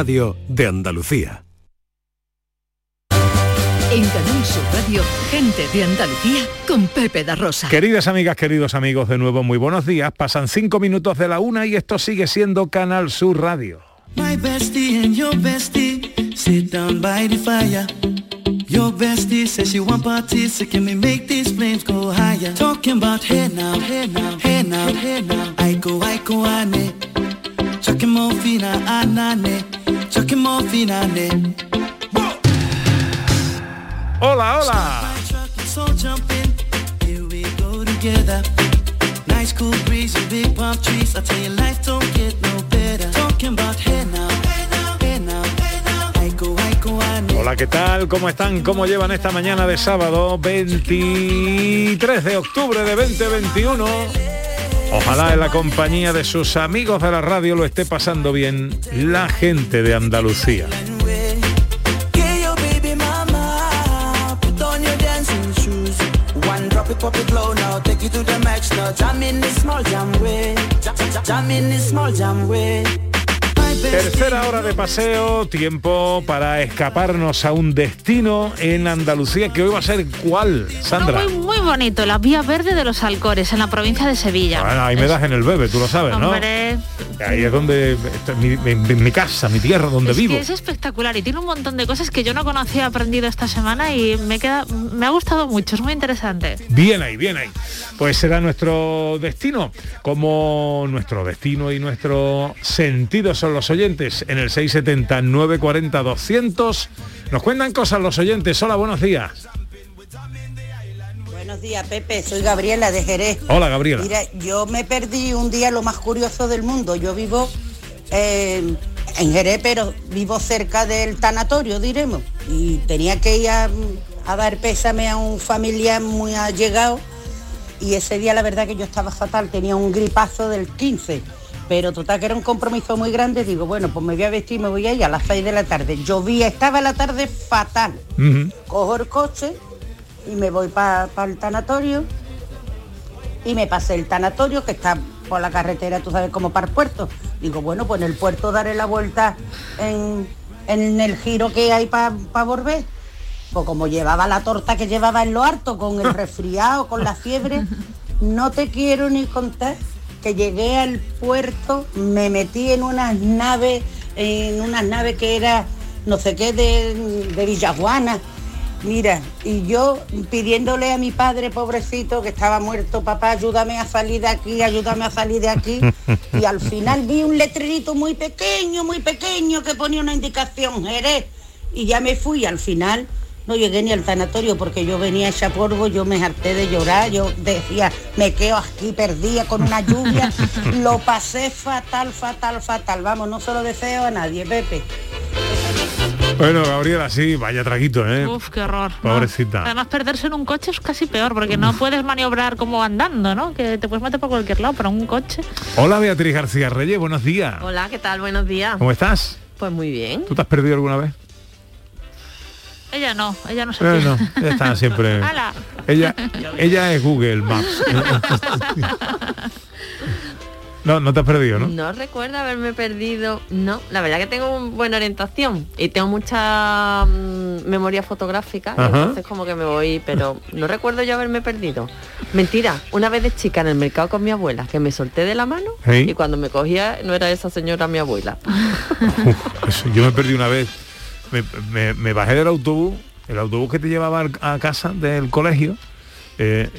Radio de Andalucía. En Canal Sur Radio, gente de Andalucía con Pepe da Rosa. Queridas amigas, queridos amigos, de nuevo muy buenos días. Pasan cinco minutos de la una y esto sigue siendo Canal Sur Radio. My bestie and your bestie sit down by the fire. Your bestie says she want parties, so can we make these flames go higher? Talking about hey now, hey now, hey now, hey now. I go, I go, ane. Chucking anane. Hola, hola. So jump in, here we go together. Nice cool breeze and big palm trees. I tell you, life don't get no better. Talking about hey now, hey now, hey now, hey now. I go, I go, ane. Hola, ¿qué tal? ¿Cómo están? ¿Cómo llevan esta mañana de sábado 23 de octubre de 2021? Ojalá en la compañía de sus amigos de la radio lo esté pasando bien la gente de Andalucía. Tercera hora de paseo, tiempo para escaparnos a un destino en Andalucía que hoy va a ser cuál, Sandra. Muy, muy bonito, la vía verde de los Alcores, en la provincia de Sevilla. Bueno, ahí me das en el bebé, tú lo sabes, ¿no? Hombre, Ahí es donde mi, mi- mi casa, mi tierra, donde es vivo. que es espectacular y tiene un montón de cosas que yo no conocía, aprendido esta semana y me queda, me ha gustado mucho, es muy interesante. Bien ahí, bien ahí. Pues será nuestro destino, como nuestro destino y nuestro sentido son los oyentes en el 670 940 200. Nos cuentan cosas los oyentes. Hola, buenos días. Buenos días, Pepe. Soy Gabriela de Jerez. Hola, Gabriela. Mira, yo me perdí un día lo más curioso del mundo. Yo vivo eh, en Jerez, pero vivo cerca del tanatorio, diremos. Y tenía que ir a, a dar pésame a un familiar muy allegado. Y ese día la verdad que yo estaba fatal, tenía un gripazo del 15. Pero total que era un compromiso muy grande, digo, bueno, pues me voy a vestir, me voy a ir a las 6 de la tarde. Llovía, estaba la tarde fatal cojo el coche y me voy para el tanatorio y me pasé el tanatorio que está por la carretera, tú sabes, como para el puerto. Digo, bueno, pues en el puerto daré la vuelta en, en el giro que hay para volver. Pues como llevaba la torta que llevaba en lo harto, con el resfriado, con la fiebre, no te quiero ni contar que llegué al puerto, me metí en unas naves, en unas naves que era no sé qué de, de Villajuana. Mira, y yo pidiéndole a mi padre pobrecito que estaba muerto, papá, ayúdame a salir de aquí, ayúdame a salir de aquí. Y al final vi un letrerito muy pequeño, muy pequeño que ponía una indicación, Jerez. Y ya me fui, al final no llegué ni al sanatorio porque yo venía hecha polvo, yo me harté de llorar, yo decía, me quedo aquí perdida con una lluvia. Lo pasé fatal, fatal, fatal. Vamos, no se lo deseo a nadie, Pepe. Bueno, Gabriela, sí, vaya traguito, ¿eh? Uf, qué horror. ¿no? Pobrecita. Además, perderse en un coche es casi peor, porque no puedes maniobrar como andando, ¿no? Que te puedes meter por cualquier lado, pero en un coche... Hola, Beatriz García Reyes, buenos días. Hola, ¿qué tal? Buenos días. ¿Cómo estás? Pues muy bien. ¿Tú te has perdido alguna vez? Ella no, ella no se Eh, pierde. no, ella está siempre. Ella, ella es Google Maps. No, no te has perdido, ¿no? No recuerdo haberme perdido. No, la verdad que tengo buena orientación y tengo mucha mm, memoria fotográfica, Ajá. entonces como que me voy, pero no recuerdo yo haberme perdido. Mentira, una vez de chica en el mercado con mi abuela, que me solté de la mano Sí. y cuando me cogía no era esa señora mi abuela. Uf, yo me perdí una vez. Me, me- me bajé del autobús, el autobús que te llevaba a casa del colegio. Eh,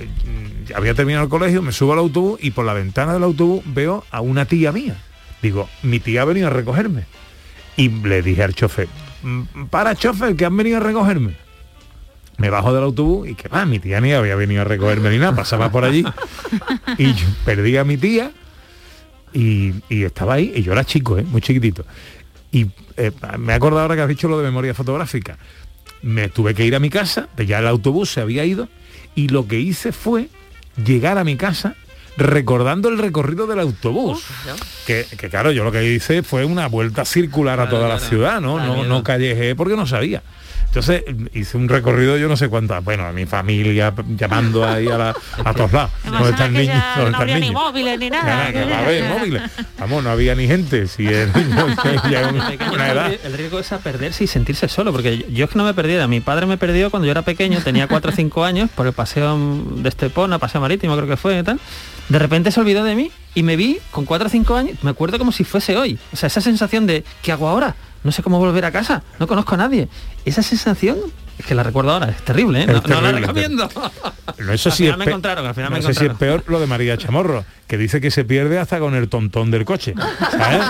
había terminado el colegio, me subo al autobús y por la ventana del autobús veo a una tía mía. Digo, mi tía ha venido a recogerme. Y le dije al chofer, "Mm, para chofer, que han venido a recogerme. Me bajo del autobús y que va, mi tía ni había venido a recogerme ni nada, pasaba por allí. Y perdí a mi tía y, estaba ahí, y yo era chico, ¿eh? muy chiquitito. Y eh, me he ahora que has dicho lo de memoria fotográfica. Me tuve que ir a mi casa, ya el autobús se había ido, y lo que hice fue llegar a mi casa recordando el recorrido del autobús. Que, que, claro, yo lo que hice fue una vuelta circular a toda la ciudad, ¿no? No, no callejé porque no sabía. Entonces hice un recorrido, yo no sé cuántas, bueno, a mi familia llamando ahí a, la, a todos lados. ¿Dónde Imagina están que niños? ya ¿Dónde no había ni móviles ni Nada, nada. que va a haber móviles. Vamos, no había ni gente. Si el niño ya una, Pequeño, una edad. el, el riesgo es a perderse y sentirse solo, porque yo, yo es que no me perdiera. Mi padre me perdió cuando yo era pequeño, tenía 4 o 5 años, por el paseo de Estepona, paseo marítimo creo que fue y tal. De repente se olvidó de mí y me vi con 4 o 5 años, me acuerdo como si fuese hoy. O sea, esa sensación de, ¿qué hago ahora? No sé cómo volver a casa, no conozco a nadie. Esa sensación, es que la recuerdo ahora, es terrible, ¿eh? No, Es no la recomiendo. No, eso Al sí final es me encontraron, al final no me sé si es encontraron. peor lo de María Chamorro, que dice que se pierde hasta con el tontón del coche. ¿sabes?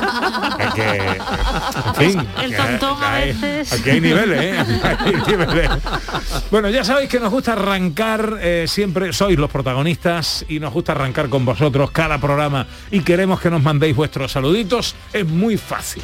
Es que, en fin, El que tontón a hay- veces. Aquí hay niveles, ¿eh? Hay niveles. Bueno, ya sabéis que nos gusta arrancar eh, siempre, sois los protagonistas y nos gusta arrancar con vosotros cada programa y queremos que nos mandéis vuestros saluditos. Es muy fácil.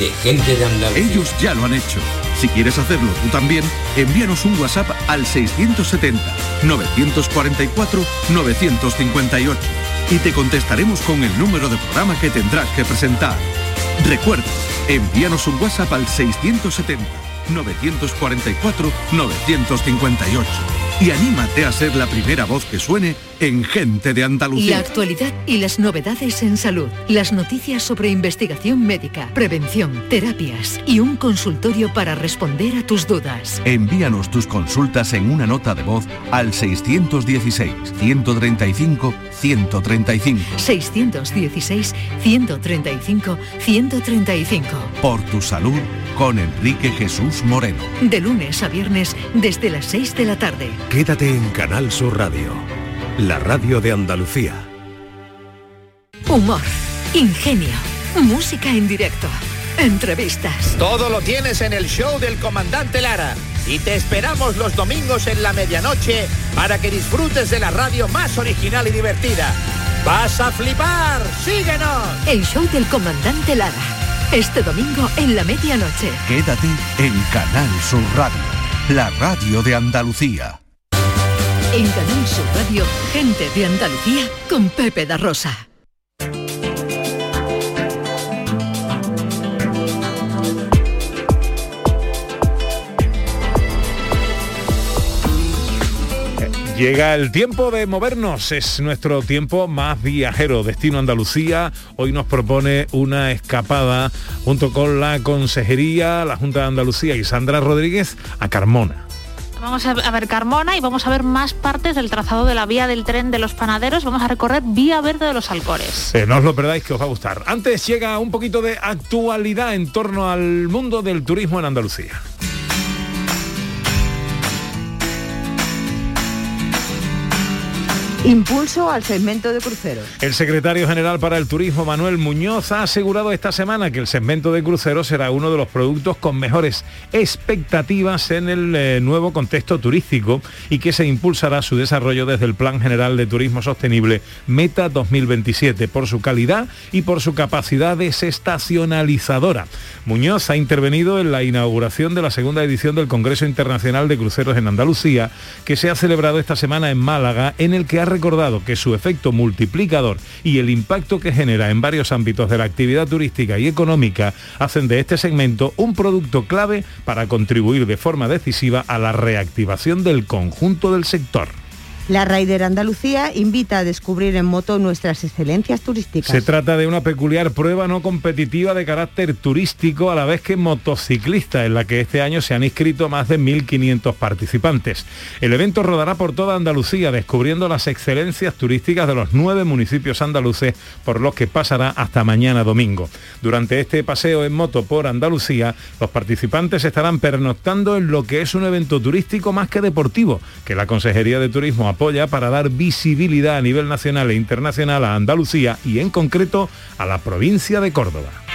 de Gente de Andalucía. Ellos ya lo han hecho. Si quieres hacerlo tú también, envíanos un WhatsApp al 670-944-958 y te contestaremos con el número de programa que tendrás que presentar. Recuerda, envíanos un WhatsApp al 670-944-958 y anímate a ser la primera voz que suene en Gente de La Andalucía. actualidad y las novedades en salud, las noticias sobre investigación médica, prevención, terapias y un consultorio para responder a tus dudas. Envíanos tus consultas en una nota de voz al 616-135-135. 616 135 135. Por tu salud con Enrique Jesús Moreno. De lunes a viernes desde las 6 de la tarde. Quédate en Canal Sur Radio, la radio de Andalucía. Humor, ingenio, música en directo, entrevistas. Todo lo tienes en el show del comandante Lara. Y te esperamos los domingos en la medianoche para que disfrutes de la radio más original y divertida. ¡Vas a flipar! ¡Síguenos! El show del comandante Lara. Este domingo en la medianoche. Quédate en Canal Sur Radio, la radio de Andalucía. En Canal Sur Radio, gente de Andalucía con Pepe da Rosa. Llega el tiempo de movernos, es nuestro tiempo más viajero. Destino Andalucía hoy nos propone una escapada junto con la Consejería, la Junta de Andalucía y Sandra Rodríguez a Carmona. Vamos a ver Carmona y vamos a ver más partes del trazado de la vía del tren de los panaderos. Vamos a recorrer Vía Verde de los Alcores. Eh, no os lo perdáis que os va a gustar. Antes llega un poquito de actualidad en torno al mundo del turismo en Andalucía. Impulso al segmento de cruceros. El secretario general para el turismo, Manuel Muñoz, ha asegurado esta semana que el segmento de cruceros será uno de los productos con mejores expectativas en el eh, nuevo contexto turístico y que se impulsará su desarrollo desde el Plan General de Turismo Sostenible Meta 2027 por su calidad y por su capacidad desestacionalizadora. Muñoz ha intervenido en la inauguración de la segunda edición del Congreso Internacional de Cruceros en Andalucía, que se ha celebrado esta semana en Málaga, en el que ha recordado que su efecto multiplicador y el impacto que genera en varios ámbitos de la actividad turística y económica hacen de este segmento un producto clave para contribuir de forma decisiva a la reactivación del conjunto del sector. La Raider Andalucía invita a descubrir en moto nuestras excelencias turísticas. Se trata de una peculiar prueba no competitiva de carácter turístico a la vez que motociclista, en la que este año se han inscrito más de 1.500 participantes. El evento rodará por toda Andalucía, descubriendo las excelencias turísticas de los nueve municipios andaluces, por los que pasará hasta mañana domingo. Durante este paseo en moto por Andalucía, los participantes estarán pernoctando en lo que es un evento turístico más que deportivo, que la Consejería de Turismo para dar visibilidad a nivel nacional e internacional a Andalucía y en concreto a la provincia de Córdoba.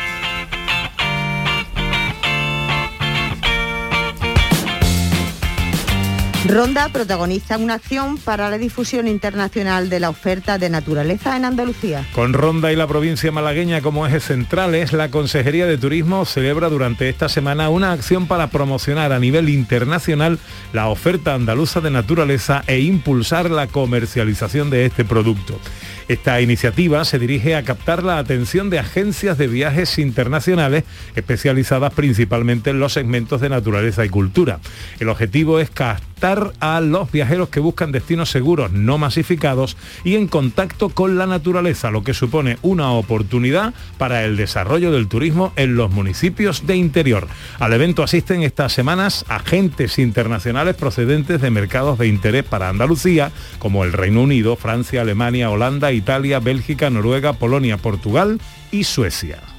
Ronda protagoniza una acción para la difusión internacional de la oferta de naturaleza en Andalucía. Con Ronda y la provincia malagueña como ejes centrales, la Consejería de Turismo celebra durante esta semana una acción para promocionar a nivel internacional la oferta andaluza de naturaleza e impulsar la comercialización de este producto. Esta iniciativa se dirige a captar la atención de agencias de viajes internacionales especializadas principalmente en los segmentos de naturaleza y cultura. El objetivo es captar a los viajeros que buscan destinos seguros, no masificados y en contacto con la naturaleza, lo que supone una oportunidad para el desarrollo del turismo en los municipios de interior. Al evento asisten estas semanas agentes internacionales procedentes de mercados de interés para Andalucía, como el Reino Unido, Francia, Alemania, Holanda, Italia, Bélgica, Noruega, Polonia, Portugal y Suecia.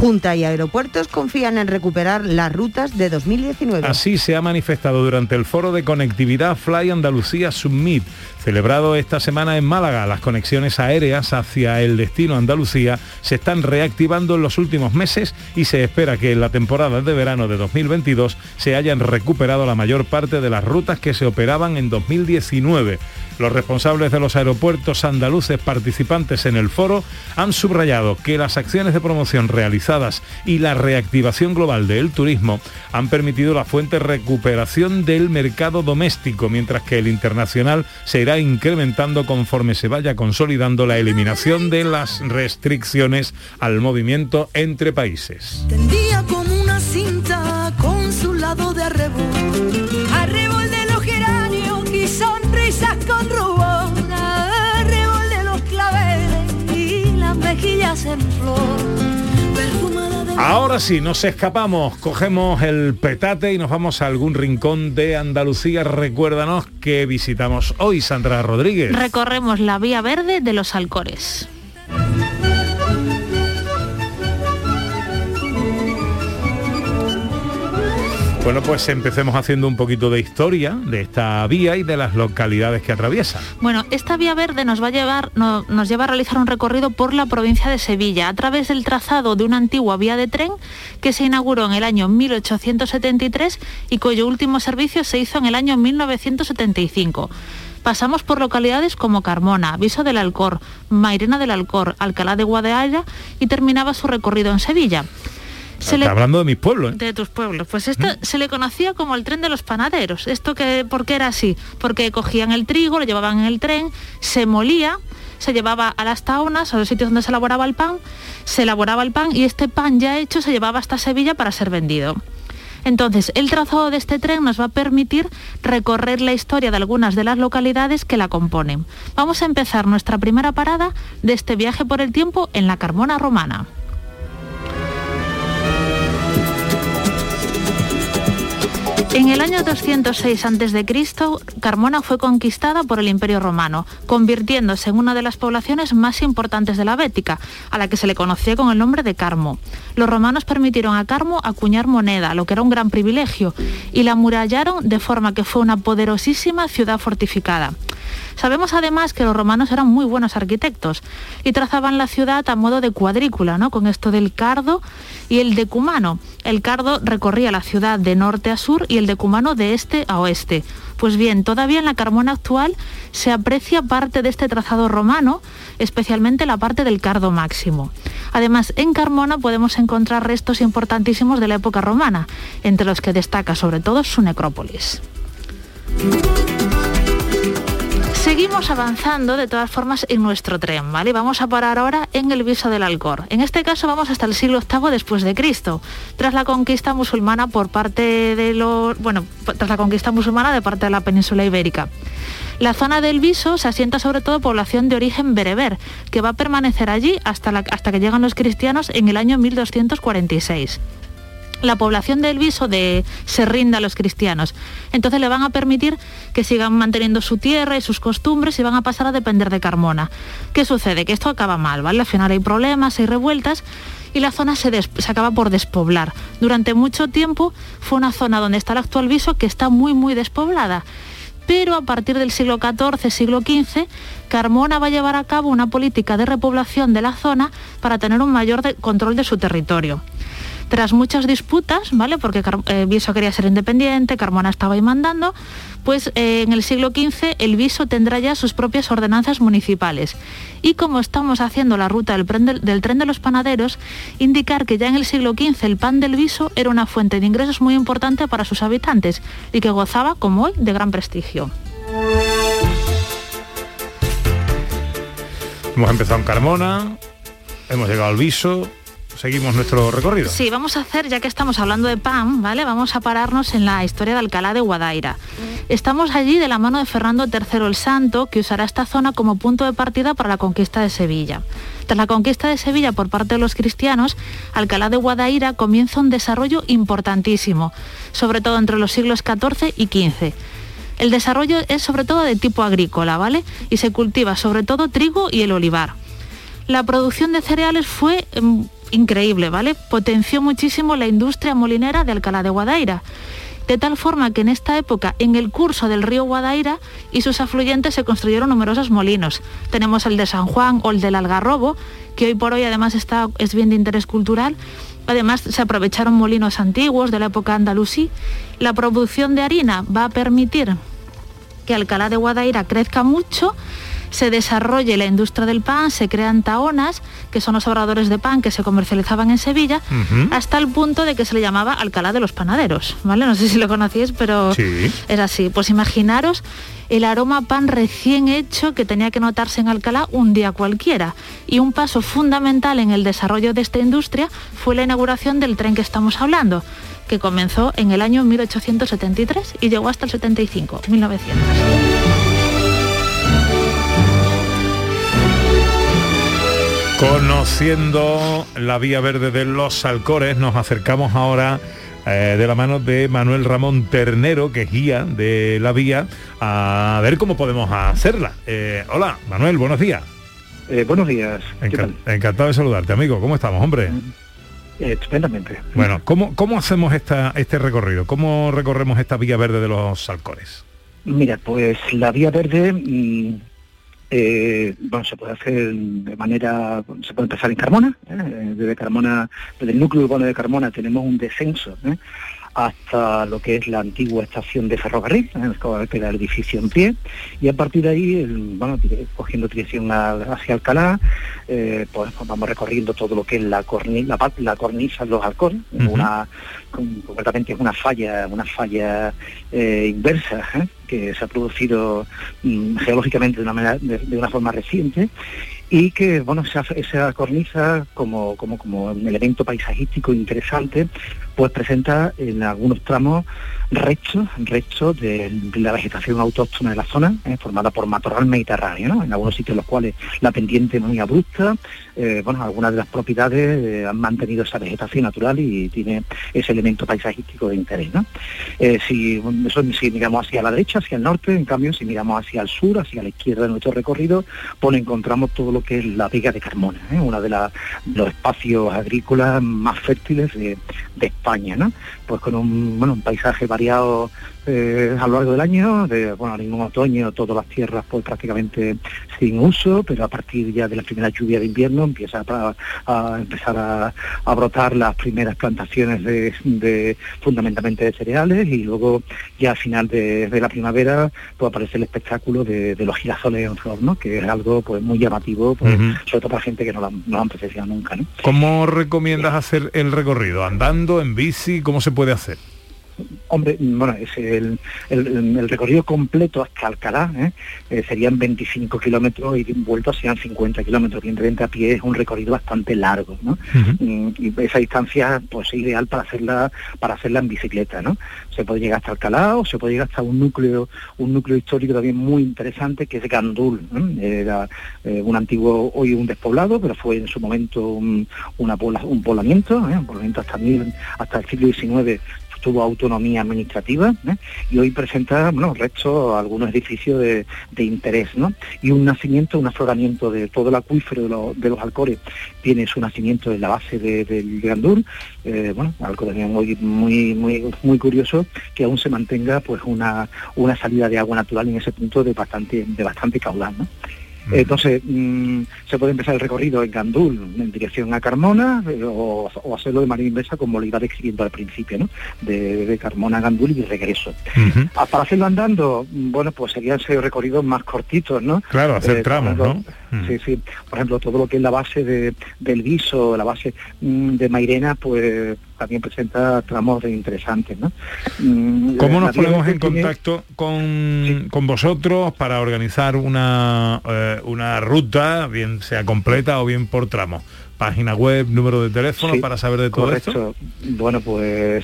Junta y aeropuertos confían en recuperar las rutas de 2019. Así se ha manifestado durante el foro de conectividad Fly Andalucía Summit, celebrado esta semana en Málaga. Las conexiones aéreas hacia el destino Andalucía se están reactivando en los últimos meses y se espera que en la temporada de verano de 2022 se hayan recuperado la mayor parte de las rutas que se operaban en 2019. Los responsables de los aeropuertos andaluces participantes en el foro han subrayado que las acciones de promoción realizadas y la reactivación global del turismo han permitido la fuente recuperación del mercado doméstico, mientras que el internacional se irá incrementando conforme se vaya consolidando la eliminación de las restricciones al movimiento entre países. Ahora sí, nos escapamos, cogemos el petate y nos vamos a algún rincón de Andalucía. Recuérdanos que visitamos hoy, Sandra Rodríguez. Recorremos la vía verde de los Alcores. Bueno, pues empecemos haciendo un poquito de historia de esta vía y de las localidades que atraviesa. Bueno, esta vía verde nos va a llevar, no- nos lleva a realizar un recorrido por la provincia de Sevilla a través del trazado de una antigua vía de tren que se inauguró en el año 1873 y cuyo último servicio se hizo en el año 1975. Pasamos por localidades como Carmona, Viso del Alcor, Mairena del Alcor, Alcalá de Guadaira y terminaba su recorrido en Sevilla. Se le- Está hablando de mis pueblos, ¿eh? de tus pueblos. Pues esto se le conocía como el tren de los panaderos. Esto que, ¿por qué era así? Porque cogían el trigo, lo llevaban en el tren, se molía, se llevaba a las taunas, a los sitios donde se elaboraba el pan, se elaboraba el pan y este pan ya hecho se llevaba hasta Sevilla para ser vendido. Entonces, el trazado de este tren nos va a permitir recorrer la historia de algunas de las localidades que la componen. Vamos a empezar nuestra primera parada de este viaje por el tiempo en la Carmona Romana. En el año 206 a.C., Carmona fue conquistada por el Imperio Romano, convirtiéndose en una de las poblaciones más importantes de la Bética, a la que se le conocía con el nombre de Carmo. Los romanos permitieron a Carmo acuñar moneda, lo que era un gran privilegio, y la amurallaron de forma que fue una poderosísima ciudad fortificada. Sabemos además que los romanos eran muy buenos arquitectos y trazaban la ciudad a modo de cuadrícula, ¿no? Con esto del cardo y el decumano. El cardo recorría la ciudad de norte a sur y el decumano de este a oeste. Pues bien, todavía en la Carmona actual se aprecia parte de este trazado romano, especialmente la parte del cardo máximo. Además, en Carmona podemos encontrar restos importantísimos de la época romana, entre los que destaca sobre todo su necrópolis. Seguimos avanzando de todas formas en nuestro tren, ¿vale? Vamos a parar ahora en el Viso del Alcor. En este caso vamos hasta el siglo VIII después de Cristo, tras la conquista musulmana por parte de los, bueno, tras la conquista musulmana de parte de la península ibérica. La zona del Viso se asienta sobre todo población de origen bereber, que va a permanecer allí hasta, hasta que llegan los cristianos en el año 1246 la población del Viso de, se rinda a los cristianos. Entonces le van a permitir que sigan manteniendo su tierra y sus costumbres y van a pasar a depender de Carmona. ¿Qué sucede? Que esto acaba mal, ¿vale? Al final hay problemas, hay revueltas y la zona se, se acaba por despoblar. Durante mucho tiempo fue una zona donde está el actual Viso que está muy, muy despoblada. Pero a partir del siglo XIV, siglo XV, Carmona va a llevar a cabo una política de repoblación de la zona para tener un mayor de- control de su territorio. Tras muchas disputas, ¿vale? Porque eh, Viso quería ser independiente, Carmona estaba ahí mandando, pues eh, en el siglo XV el Viso tendrá ya sus propias ordenanzas municipales. Y como estamos haciendo la ruta del- del tren de los panaderos, indicar que ya en el siglo XV el pan del Viso era una fuente de ingresos muy importante para sus habitantes y que gozaba, como hoy, de gran prestigio. Hemos empezado en Carmona, hemos llegado al Viso, seguimos nuestro recorrido. Sí, vamos a hacer, ya que estamos hablando de pan, ¿vale? Vamos a pararnos en la historia de Alcalá de Guadaira. Estamos allí de la mano de Fernando III el Santo, que usará esta zona como punto de partida para la conquista de Sevilla. Tras la conquista de Sevilla por parte de los cristianos, Alcalá de Guadaira comienza un desarrollo importantísimo, sobre todo entre los siglos XIV y XV. El desarrollo es sobre todo de tipo agrícola, ¿vale? Y se cultiva sobre todo trigo y el olivar. La producción de cereales fue mm, increíble, ¿vale? Potenció muchísimo la industria molinera de Alcalá de Guadaira. De tal forma que en esta época, en el curso del río Guadaira y sus afluentes se construyeron numerosos molinos. Tenemos el de San Juan o el del Algarrobo, que hoy por hoy además está, es bien de interés cultural. Además se aprovecharon molinos antiguos de la época andalusí. La producción de harina va a permitir que Alcalá de Guadaira crezca mucho, se desarrolle la industria del pan, se crean taonas, que son los obradores de pan que se comercializaban en Sevilla, hasta el punto de que se le llamaba Alcalá de los Panaderos, ¿vale? No sé si lo conocéis, pero Sí. es así. Pues imaginaros el aroma a pan recién hecho que tenía que notarse en Alcalá un día cualquiera. Y un paso fundamental en el desarrollo de esta industria fue la inauguración del tren que estamos hablando, que comenzó en el año 1873 y llegó hasta el 75, 1900. Conociendo la vía verde de los Alcores, nos acercamos ahora eh, de la mano de Manuel Ramón Ternero, que es guía de la vía, a ver cómo podemos hacerla. Eh, hola, Manuel, buenos días. Eh, buenos días. ¿Qué Enca- encantado de saludarte, amigo. ¿Cómo estamos, hombre? Eh, estupendamente. Bueno, ¿cómo, cómo hacemos esta, este recorrido? ¿Cómo recorremos esta vía verde de los Alcores? Mira, pues la vía verde, mm, eh, bueno, se puede hacer de manera, se puede empezar en Carmona, ¿eh? desde Carmona, desde el núcleo urbano de Carmona tenemos un descenso ¿eh? Hasta lo que es la antigua estación de ferrocarril, ¿eh? que queda el edificio en pie, y a partir de ahí, el- bueno, cogiendo dirección hacia Alcalá, eh, pues vamos recorriendo todo lo que es la cornisa, la, la cornisa de los halcones, Ujú. una con- concretamente es una falla, una falla eh, inversa ¿eh? que se ha producido mm, geológicamente de una, manera- de, de una forma reciente y que bueno esa, esa cornisa como, como, como un elemento paisajístico interesante pues presenta en algunos tramos restos, restos de la vegetación autóctona de la zona, eh, formada por matorral mediterráneo, en algunos sitios en los cuales la pendiente es muy abrupta, eh, bueno, algunas de las propiedades eh, han mantenido esa vegetación natural y tiene ese elemento paisajístico de interés. ¿no? Si, eso, si miramos hacia la derecha, hacia el norte, en cambio, si miramos hacia el sur, hacia la izquierda de nuestro recorrido, pues encontramos todo lo que es la Vega de Carmona, uno de, los espacios agrícolas más fértiles de, de España, ¿no? Pues con un, bueno, un paisaje variado eh, a lo largo del año, de, bueno, en un otoño todas las tierras pues prácticamente sin uso, pero a partir ya de la primera lluvia de invierno empieza a, a empezar a, a brotar las primeras plantaciones de, de- fundamentalmente de cereales y luego ya al final de, de la primavera pues aparece el espectáculo de, los girasoles en flor, ¿no? que es algo pues muy llamativo, pues, sobre todo para gente que no lo, han- no han presenciado nunca. ¿no? ¿Cómo recomiendas hacer el recorrido? ¿Andando, en bici? ¿Cómo se puede hacer? Hombre, bueno, es el, el- el recorrido completo hasta Alcalá ¿eh? Eh, serían 25 kilómetros y de un vuelto serían 50 kilómetros. Evidentemente a pie es un recorrido bastante largo, ¿no? Y esa distancia pues es ideal para hacerla para hacerla en bicicleta no se puede llegar hasta Alcalá o se puede llegar hasta un núcleo un núcleo histórico también muy interesante que es Gandul ¿no? era eh, un antiguo hoy un despoblado pero fue en su momento un, una un poblamiento un poblamiento hasta mil- hasta el siglo XIX tuvo autonomía administrativa ¿eh? y hoy presenta bueno, restos, algunos edificios de, de interés ¿no? y un nacimiento, un afloramiento de todo el acuífero de, los- de los Alcores tiene su nacimiento en la base de- del Gandul, eh, bueno, algo también muy, muy, muy, muy curioso que aún se mantenga pues una, una salida de agua natural en ese punto de bastante, de bastante caudal. ¿no? Entonces, mm, se puede empezar el recorrido en Gandul, en dirección a Carmona, eh, o, o hacerlo de manera inversa como lo iba describiendo al principio, ¿no? De, de Carmona a Gandul y de regreso. Ah, Para hacerlo andando, bueno, pues serían seis recorridos más cortitos, ¿no? Claro, hacer Eh, tramos, ¿no? Sí, sí. Por ejemplo, todo lo que es la base de, del viso, la base mm, de Mairena, pues también presenta tramos de interesantes, ¿no? Mm, ¿Cómo nos ponemos en tiene- contacto con, con vosotros para organizar una, eh, una ruta, bien sea completa o bien por tramos? Página web, número de teléfono Sí, para saber de todo correcto. esto. Bueno, pues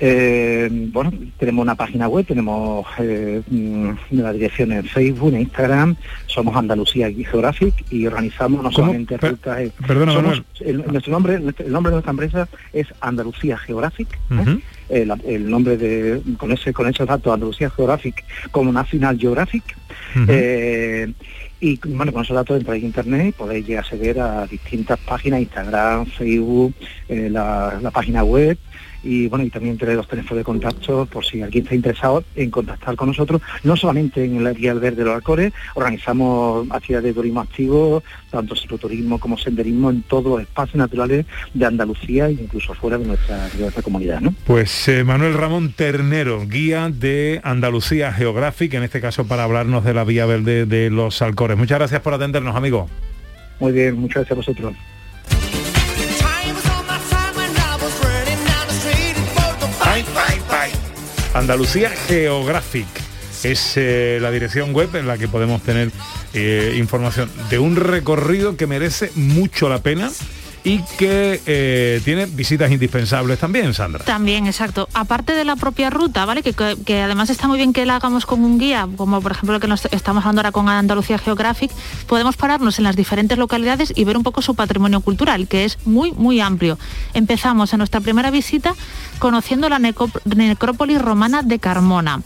eh, bueno, tenemos una página web, tenemos eh, mm, la dirección en Facebook, en Instagram, somos Andalucía Geographic y organizamos no ¿Cómo? solamente Per- rutas. eh, perdona, somos- el, nuestro nombre, el nombre de nuestra empresa es Andalucía Geographic. ¿eh? El nombre de con ese con esos datos Andalucía Geographic como National Geographic. Eh, y bueno con esos datos entráis en internet y podéis llegar a acceder a distintas páginas Instagram Facebook eh, la, la página web. Y bueno y también tener los teléfonos de contacto por si alguien está interesado en contactar con nosotros. No solamente en la guía verde de los Alcores organizamos actividades de turismo activo tanto cicloturismo como senderismo en todos los espacios naturales de Andalucía e incluso fuera de nuestra, de nuestra comunidad ¿no? Pues eh, Manuel Ramón Ternero, guía de Andalucía Geográfica, en este caso para hablarnos de la vía verde de los Alcores. Muchas gracias por atendernos, amigo. Muy bien, muchas gracias a vosotros. Andalucía Geographic es eh, la dirección web en la que podemos tener eh, información de un recorrido que merece mucho la pena y que eh, tiene visitas indispensables también, Sandra. También, exacto. Aparte de la propia ruta, ¿vale? Que, además está muy bien que la hagamos con un guía, como por ejemplo lo que estamos hablando ahora con Andalucía Geographic, podemos pararnos en las diferentes localidades y ver un poco su patrimonio cultural, que es muy, muy amplio. Empezamos en nuestra primera visita conociendo la necrópolis romana de Carmona.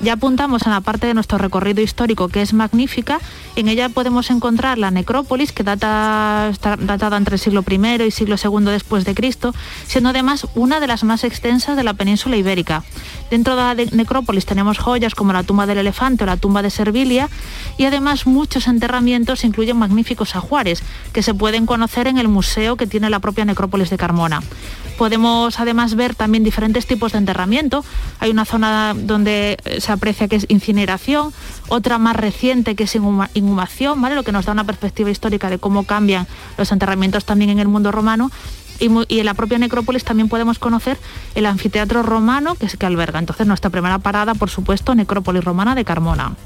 Ya apuntamos en la parte de nuestro recorrido histórico que es magnífica. En ella podemos encontrar la necrópolis que data, está datada entre el siglo I y siglo II después de Cristo, siendo además una de las más extensas de la península ibérica. Dentro de la necrópolis tenemos joyas como la tumba del elefante o la tumba de Servilia y además muchos enterramientos incluyen magníficos ajuares que se pueden conocer en el museo que tiene la propia necrópolis de Carmona. Podemos además ver también diferentes tipos de enterramiento. Hay una zona donde eh, se aprecia que es incineración, otra más reciente que es inhuma- inhumación, ¿vale? lo que nos da una perspectiva histórica de cómo cambian los enterramientos también en el mundo romano. Y, mu- y en la propia necrópolis también podemos conocer el anfiteatro romano que, es- que alberga. Entonces nuestra primera parada, por supuesto, necrópolis romana de Carmona.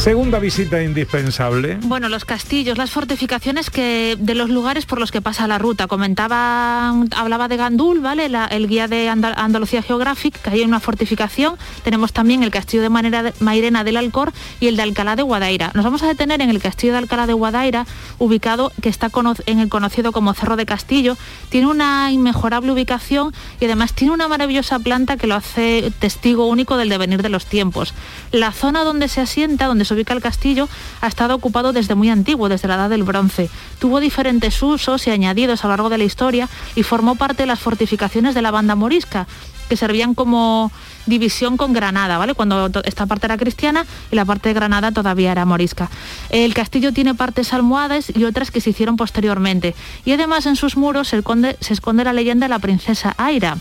Segunda visita indispensable. Bueno, los castillos, las fortificaciones que de los lugares por los que pasa la ruta. Comentaba, hablaba de Gandul, ¿vale? El guía de Andal- Andalucía Geographic, que hay una fortificación. Tenemos también el castillo de Manera- Mairena del Alcor y el de Alcalá de Guadaira. Nos vamos a detener en el castillo de Alcalá de Guadaira, ubicado, que está en el conocido como Cerro de Castillo. Tiene una inmejorable ubicación y además tiene una maravillosa planta que lo hace testigo único del devenir de los tiempos. La zona donde se asienta, donde se ubica el castillo, ha estado ocupado desde muy antiguo, desde la Edad del Bronce. Tuvo diferentes usos y añadidos a lo largo de la historia y formó parte de las fortificaciones de la banda morisca que servían como división con Granada, ¿vale? Cuando esta parte era cristiana y la parte de Granada todavía era morisca. El castillo tiene partes almohadas y otras que se hicieron posteriormente. Y además en sus muros se esconde, se esconde la leyenda de la princesa Aira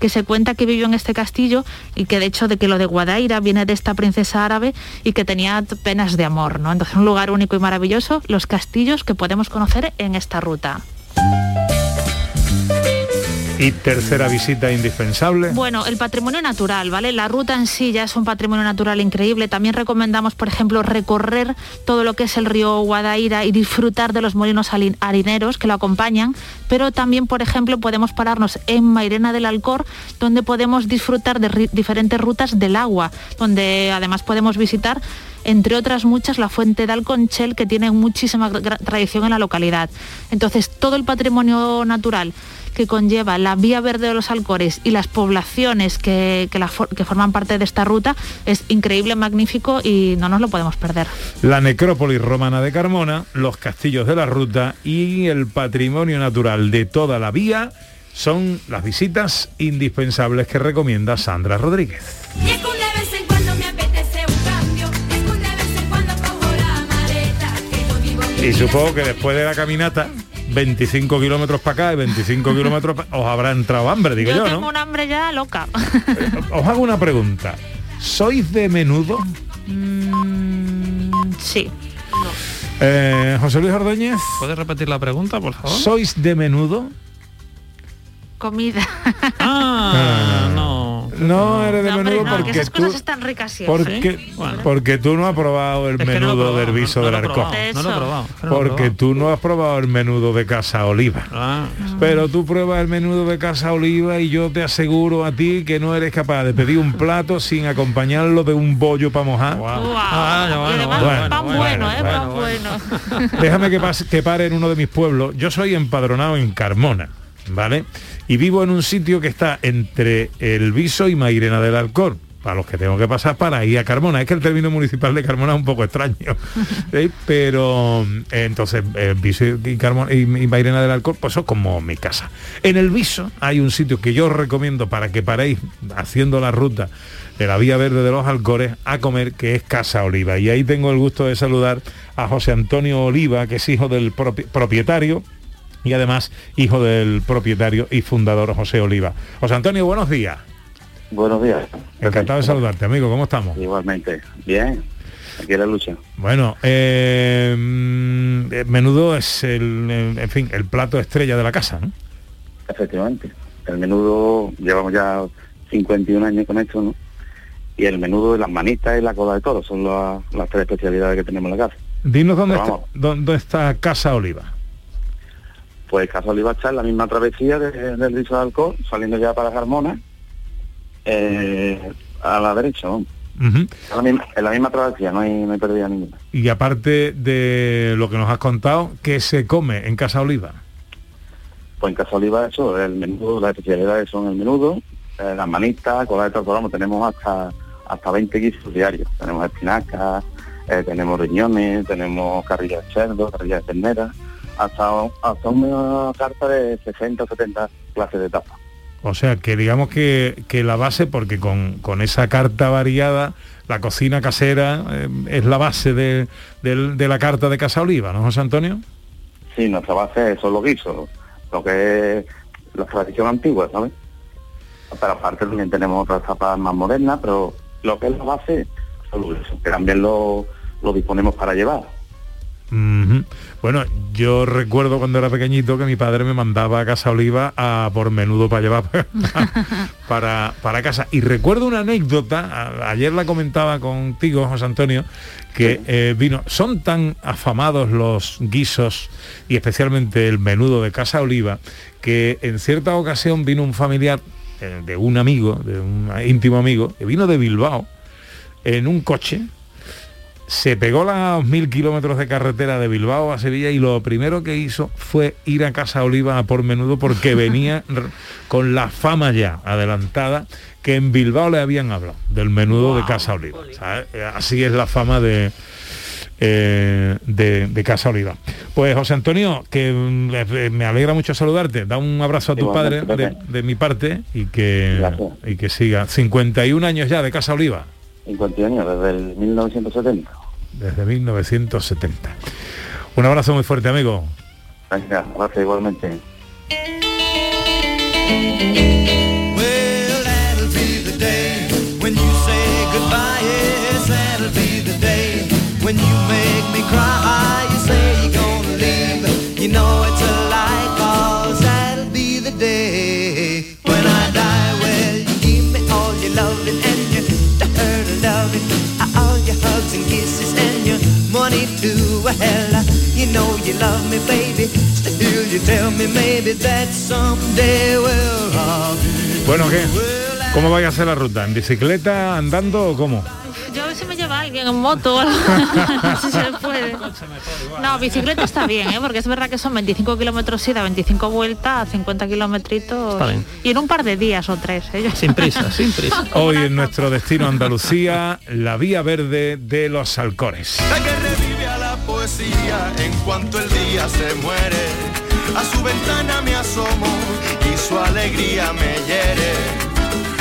que se cuenta que vivió en este castillo y que de hecho de que lo de Guadaira viene de esta princesa árabe y que tenía penas de amor, ¿no? Entonces un lugar único y maravilloso, los castillos que podemos conocer en esta ruta. Y tercera visita indispensable. Bueno, el patrimonio natural, ¿vale? La ruta en sí ya es un patrimonio natural increíble. También recomendamos, por ejemplo, recorrer todo lo que es el río Guadaira y disfrutar de los molinos harineros que lo acompañan. Pero también, por ejemplo, podemos pararnos en Mairena del Alcor, donde podemos disfrutar de diferentes rutas del agua, donde además podemos visitar entre otras muchas, la fuente de Alconchel, que tiene muchísima tradición en la localidad. Entonces, todo el patrimonio natural que conlleva la vía verde de los Alcores y las poblaciones que, que la for- que forman parte de esta ruta es increíble, magnífico y no nos lo podemos perder. La necrópolis romana de Carmona, los castillos de la ruta y el patrimonio natural de toda la vía son las visitas indispensables que recomienda Sandra Rodríguez. Y supongo que después de la caminata, 25 kilómetros para acá y 25 kilómetros pa- os habrá entrado hambre, digo Yo yo, tengo ¿no? un hambre ya loca. Os hago una pregunta. ¿Sois de menudo? Mm, sí. Eh, José Luis Ordóñez. ¿Puedes repetir la pregunta, por favor? ¿Sois de menudo? Comida. Ah, no. No eres de No, menudo no, porque esas tú cosas están ricas siempre. porque, porque tú no has probado el Es menudo probado, del viso no- no del probado, no lo he probado, Porque tú no has probado el menudo de Casa Oliva. Ah. Pero tú pruebas el menudo de Casa Oliva y yo te aseguro a ti que no eres capaz de pedir un plato sin acompañarlo de un bollo para mojar. Ah, y además bueno, pan bueno, bueno, ¿eh? bueno, pan bueno. Déjame que, pase, que pare en uno de mis pueblos. Yo soy empadronado en Carmona, ¿vale? Y vivo en un sitio que está entre el Viso y Mairena del Alcor. Para los que tengo que pasar para ir a Carmona. Es que el término municipal de Carmona es un poco extraño. ¿sí? Pero eh, entonces el Viso y, Carmona, y, y Mairena del Alcor, pues son como mi casa. En el Viso hay un sitio que yo os recomiendo para que paréis haciendo la ruta de la Vía Verde de los Alcores a comer, que es Casa Oliva. Y ahí tengo el gusto de saludar a José Antonio Oliva, que es hijo del propi- propietario y además hijo del propietario y fundador José Oliva. José Antonio, buenos días. Buenos días. Encantado de saludarte, amigo. ¿Cómo estamos? Igualmente. Bien. Aquí la lucha. Bueno, eh, mm, menudo es el, el- en fin, el plato estrella de la casa, ¿no? Efectivamente. El menudo, llevamos ya 51 años con esto, ¿no? Y el menudo, las manitas y la cola de toro son las, las tres especialidades que tenemos en la casa. Dinos dónde Pero está, vamos. dónde está Casa Oliva. Pues Casa Oliva está en la misma travesía de- del Rizo de Alcohol, saliendo ya para Carmona, eh, a la derecha. En la misma, en la misma travesía, no hay, no hay pérdida ninguna. Y aparte de lo que nos has contado, ¿qué se come en Casa Oliva? Pues en Casa Oliva eso, el menudo, las especialidades son el menudo, eh, las manitas, cola de toro, vamos, tenemos hasta hasta 20 guisos diarios. Tenemos espinacas, eh, tenemos riñones, tenemos carrillas de cerdo, carrillas de ternera, hasta, hasta una carta de 60 o 70 clases de tapas. O sea, que digamos que, que la base, porque con, con esa carta variada, la cocina casera eh, es la base de, del- de la carta de Casa Oliva, ¿no, José Antonio? Sí, nuestra base son los guisos, lo que es la tradición antigua, ¿sabes? Pero aparte también tenemos otras tapas más modernas, pero lo que es la base son los guisos, que también lo, lo disponemos para llevar. Bueno, yo recuerdo cuando era pequeñito que mi padre me mandaba a Casa Oliva a por menudo para llevar para, para casa. Y recuerdo una anécdota, a- ayer la comentaba contigo, José Antonio, que eh, vino, son tan afamados los guisos y especialmente el menudo de Casa Oliva, que en cierta ocasión vino un familiar eh, de un amigo, de un íntimo amigo, que vino de Bilbao en un coche se pegó los mil kilómetros de carretera de Bilbao a Sevilla y lo primero que hizo fue ir a Casa Oliva a por menudo porque venía con la fama ya adelantada que en Bilbao le habían hablado del menudo de Casa Oliva. ¿sabes? Eh, Así es la fama de, eh, de, de Casa Oliva. Pues José Antonio, que mm, eh, me alegra mucho saludarte. Da un abrazo a tu padre de, mi parte y que, Gracias. y que siga. 51 años ya de Casa Oliva. 50 años, desde el 1970. Desde 1970. Un abrazo muy fuerte, amigo. Venga, gracias igualmente. Well, that'll be the day when you say goodbye. Yes, that'll be the day when you make me cry. Well, you know you love me, baby. Still, you tell me maybe that someday, well, I'll be Bueno, ¿qué? ¿Cómo vaya a ser la ruta? ¿En bicicleta, andando o cómo? Yo a ver si me lleva alguien en moto o algo, si se puede. No, bicicleta está bien, ¿eh? porque es verdad que son 25 kilómetros ida, 25 vueltas, 50 kilómetritos. Está bien. Y en un par de días o tres. ¿eh? Sin prisa, sin prisa. Hoy en nuestro destino Andalucía, la vía verde de los Alcores en cuanto el día se muere, a su ventana me asomo y su alegría me hiere.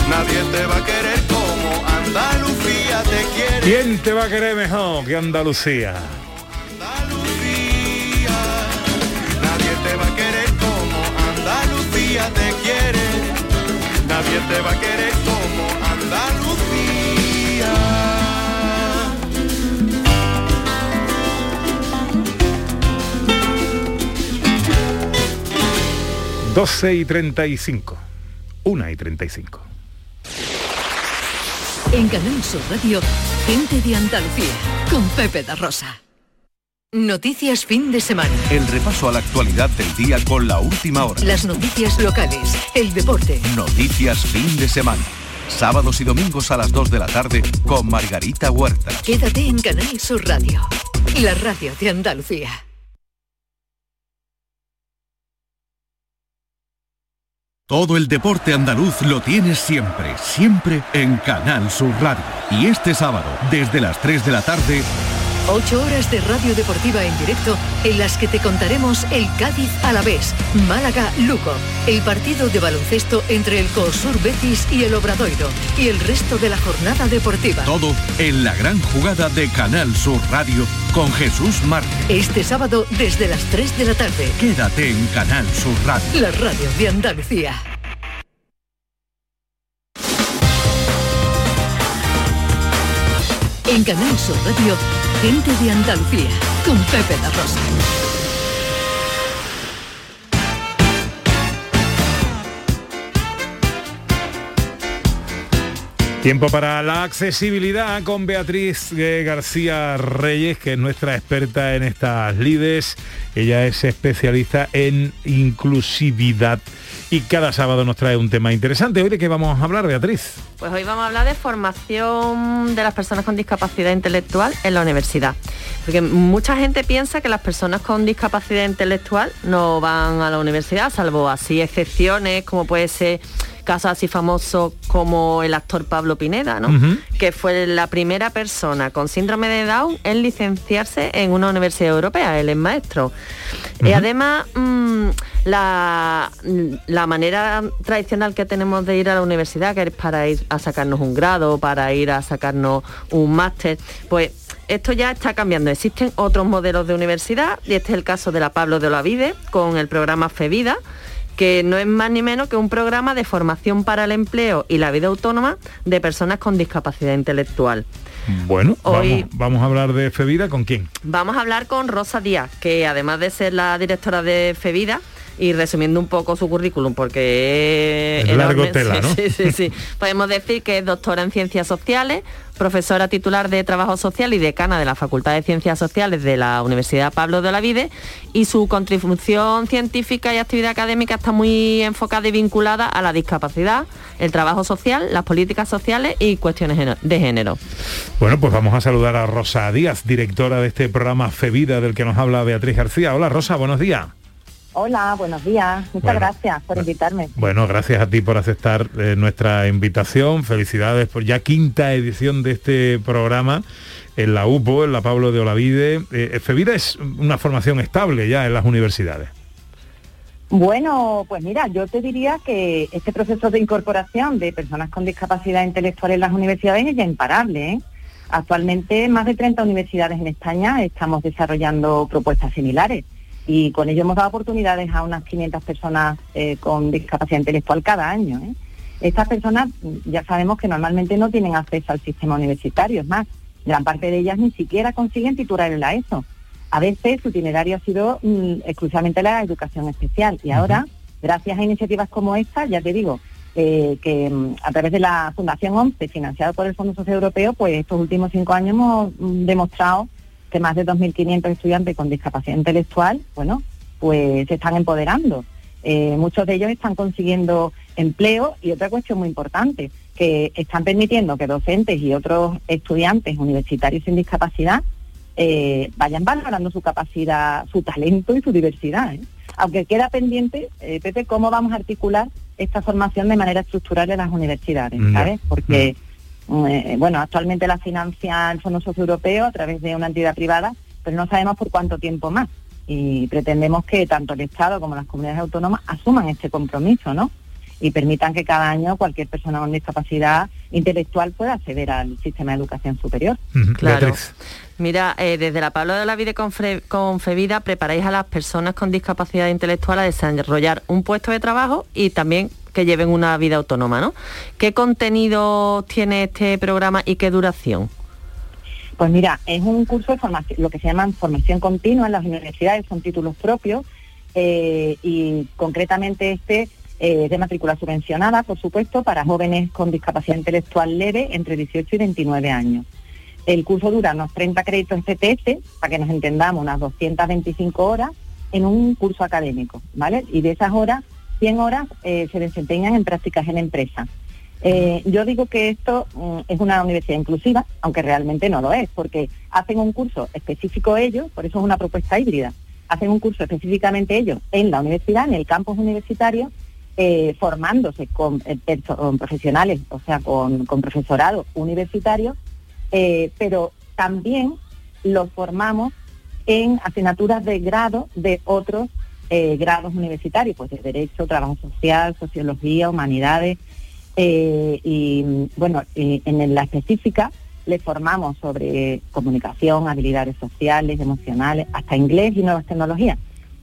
Nadie te va a querer como Andalucía te quiere. ¿Quién te va a querer mejor que Andalucía? Andalucía, nadie te va a querer como Andalucía te quiere. Nadie te va a querer como Andalucía 12 y 35. 1 y 35. En Canal Sur Radio, gente de Andalucía, con Pepe da Rosa. Noticias fin de semana. El repaso a la actualidad del día con la última hora. Las noticias locales, el deporte. Noticias fin de semana. Sábados y domingos a las 2 de la tarde con Margarita Huerta. Quédate en Canal Sur Radio, la radio de Andalucía. Todo el deporte andaluz lo tienes siempre, siempre en Canal Sur Radio. Y este sábado, desde las 3 de la tarde, Ocho horas de radio deportiva en directo en las que te contaremos el Cádiz Alavés, Málaga Luco, el partido de baloncesto entre el COSUR Betis y el Obradoiro y el resto de la jornada deportiva. todo en la gran jugada de Canal Sur Radio con Jesús Márquez. Este sábado desde las 3 de la tarde. Quédate en Canal Sur Radio. La radio de Andalucía. En Canal Sur Radio, gente de Andalucía, con Pepe da Rosa. Tiempo para la accesibilidad con Beatriz eh, García Reyes, que es nuestra experta en estas lides. Ella es especialista en inclusividad y cada sábado nos trae un tema interesante. ¿Hoy de qué vamos a hablar, Beatriz? Pues hoy vamos a hablar de formación de las personas con discapacidad intelectual en la universidad. Porque mucha gente piensa que las personas con discapacidad intelectual no van a la universidad, salvo así excepciones, como puede ser casos así famosos como el actor Pablo Pineda, ¿no? Que fue la primera persona con síndrome de Down en licenciarse en una universidad europea, él es maestro. Y además, mm, la, la manera tradicional que tenemos de ir a la universidad, que es para ir a sacarnos un grado, para ir a sacarnos un máster, pues esto ya está cambiando. Existen otros modelos de universidad y este es el caso de la Pablo de Olavide con el programa FEVIDA que no es más ni menos que un programa de formación para el empleo y la vida autónoma de personas con discapacidad intelectual. Bueno, Hoy- vamos, vamos a hablar de Fevida con quién. Vamos a hablar con Rosa Díaz, que además de ser la directora de FEVIDA, y resumiendo un poco su currículum, porque Es largo tela, ¿no? Sí, sí, sí. Podemos decir que es doctora en Ciencias Sociales, profesora titular de Trabajo Social y decana de la Facultad de Ciencias Sociales de la Universidad Pablo de Olavide, y su contribución científica y actividad académica está muy enfocada y vinculada a la discapacidad, el trabajo social, las políticas sociales y cuestiones de género. Bueno, pues vamos a saludar a Rosa Díaz, directora de este programa Fevida del que nos habla Beatriz García. Hola Rosa, buenos días. Hola, buenos días. Muchas Bueno, gracias por invitarme. Bueno, gracias a ti por aceptar eh, nuestra invitación. Felicidades por ya quinta edición de este programa en la UPO, en la Pablo de Olavide. Eh, Fevida es una formación estable ya en las universidades. Bueno, pues mira, yo te diría que este proceso de incorporación de personas con discapacidad intelectual en las universidades es ya imparable. ¿eh? Actualmente, más de 30 universidades en España estamos desarrollando propuestas similares y con ello hemos dado oportunidades a unas 500 personas eh, con discapacidad intelectual cada año. ¿eh? Estas personas mm, ya sabemos que normalmente no tienen acceso al sistema universitario, es más, gran parte de ellas ni siquiera consiguen titular en la ESO. A veces su itinerario ha sido mm, exclusivamente la educación especial y ahora, gracias a iniciativas como esta, ya te digo, eh, que mm, a través de la Fundación ONCE, financiado por el Fondo Social Europeo, pues estos últimos cinco años hemos demostrado que más de 2.500 estudiantes con discapacidad intelectual, bueno, pues se están empoderando. Eh, muchos de ellos están consiguiendo empleo y otra cuestión muy importante, que están permitiendo que docentes y otros estudiantes universitarios sin discapacidad eh, vayan valorando su capacidad, su talento y su diversidad. ¿eh? Aunque queda pendiente, eh, Pepe, cómo vamos a articular esta formación de manera estructural en las universidades, Ya. ¿sabes? Porque, mm, eh, bueno, actualmente la financia el Fondo Socio Europeo a través de una entidad privada, pero no sabemos por cuánto tiempo más. Y pretendemos que tanto el Estado como las comunidades autónomas asuman este compromiso, ¿no? Y permitan que cada año cualquier persona con discapacidad intelectual pueda acceder al sistema de educación superior. Claro. Mira, eh, desde la Pablo de la Vida Confevida preparáis a las personas con discapacidad intelectual a desarrollar un puesto de trabajo y también que lleven una vida autónoma, ¿no? ¿Qué contenido tiene este programa y qué duración? Pues mira, es un curso de formación, lo que se llama formación continua en las universidades, son títulos propios eh, y concretamente este eh, de matrícula subvencionada, por supuesto, para jóvenes con discapacidad intelectual leve entre 18 y 29 años. El curso dura unos 30 créditos CTS, para que nos entendamos, unas 225 horas en un curso académico, ¿vale? Y de esas horas, 100 horas eh, se desempeñan en prácticas en empresa. Eh, yo digo que esto mm, es una universidad inclusiva, aunque realmente no lo es, porque hacen un curso específico ellos, por eso es una propuesta híbrida, hacen un curso específicamente ellos en la universidad, en el campus universitario, eh, formándose con, eh, profesionales, o sea, con, profesorado universitario, pero también los formamos en asignaturas de grado de otros grados universitarios, pues de Derecho, Trabajo Social, Sociología, Humanidades, eh, y bueno, en la específica le formamos sobre comunicación, habilidades sociales, emocionales, hasta inglés y nuevas tecnologías,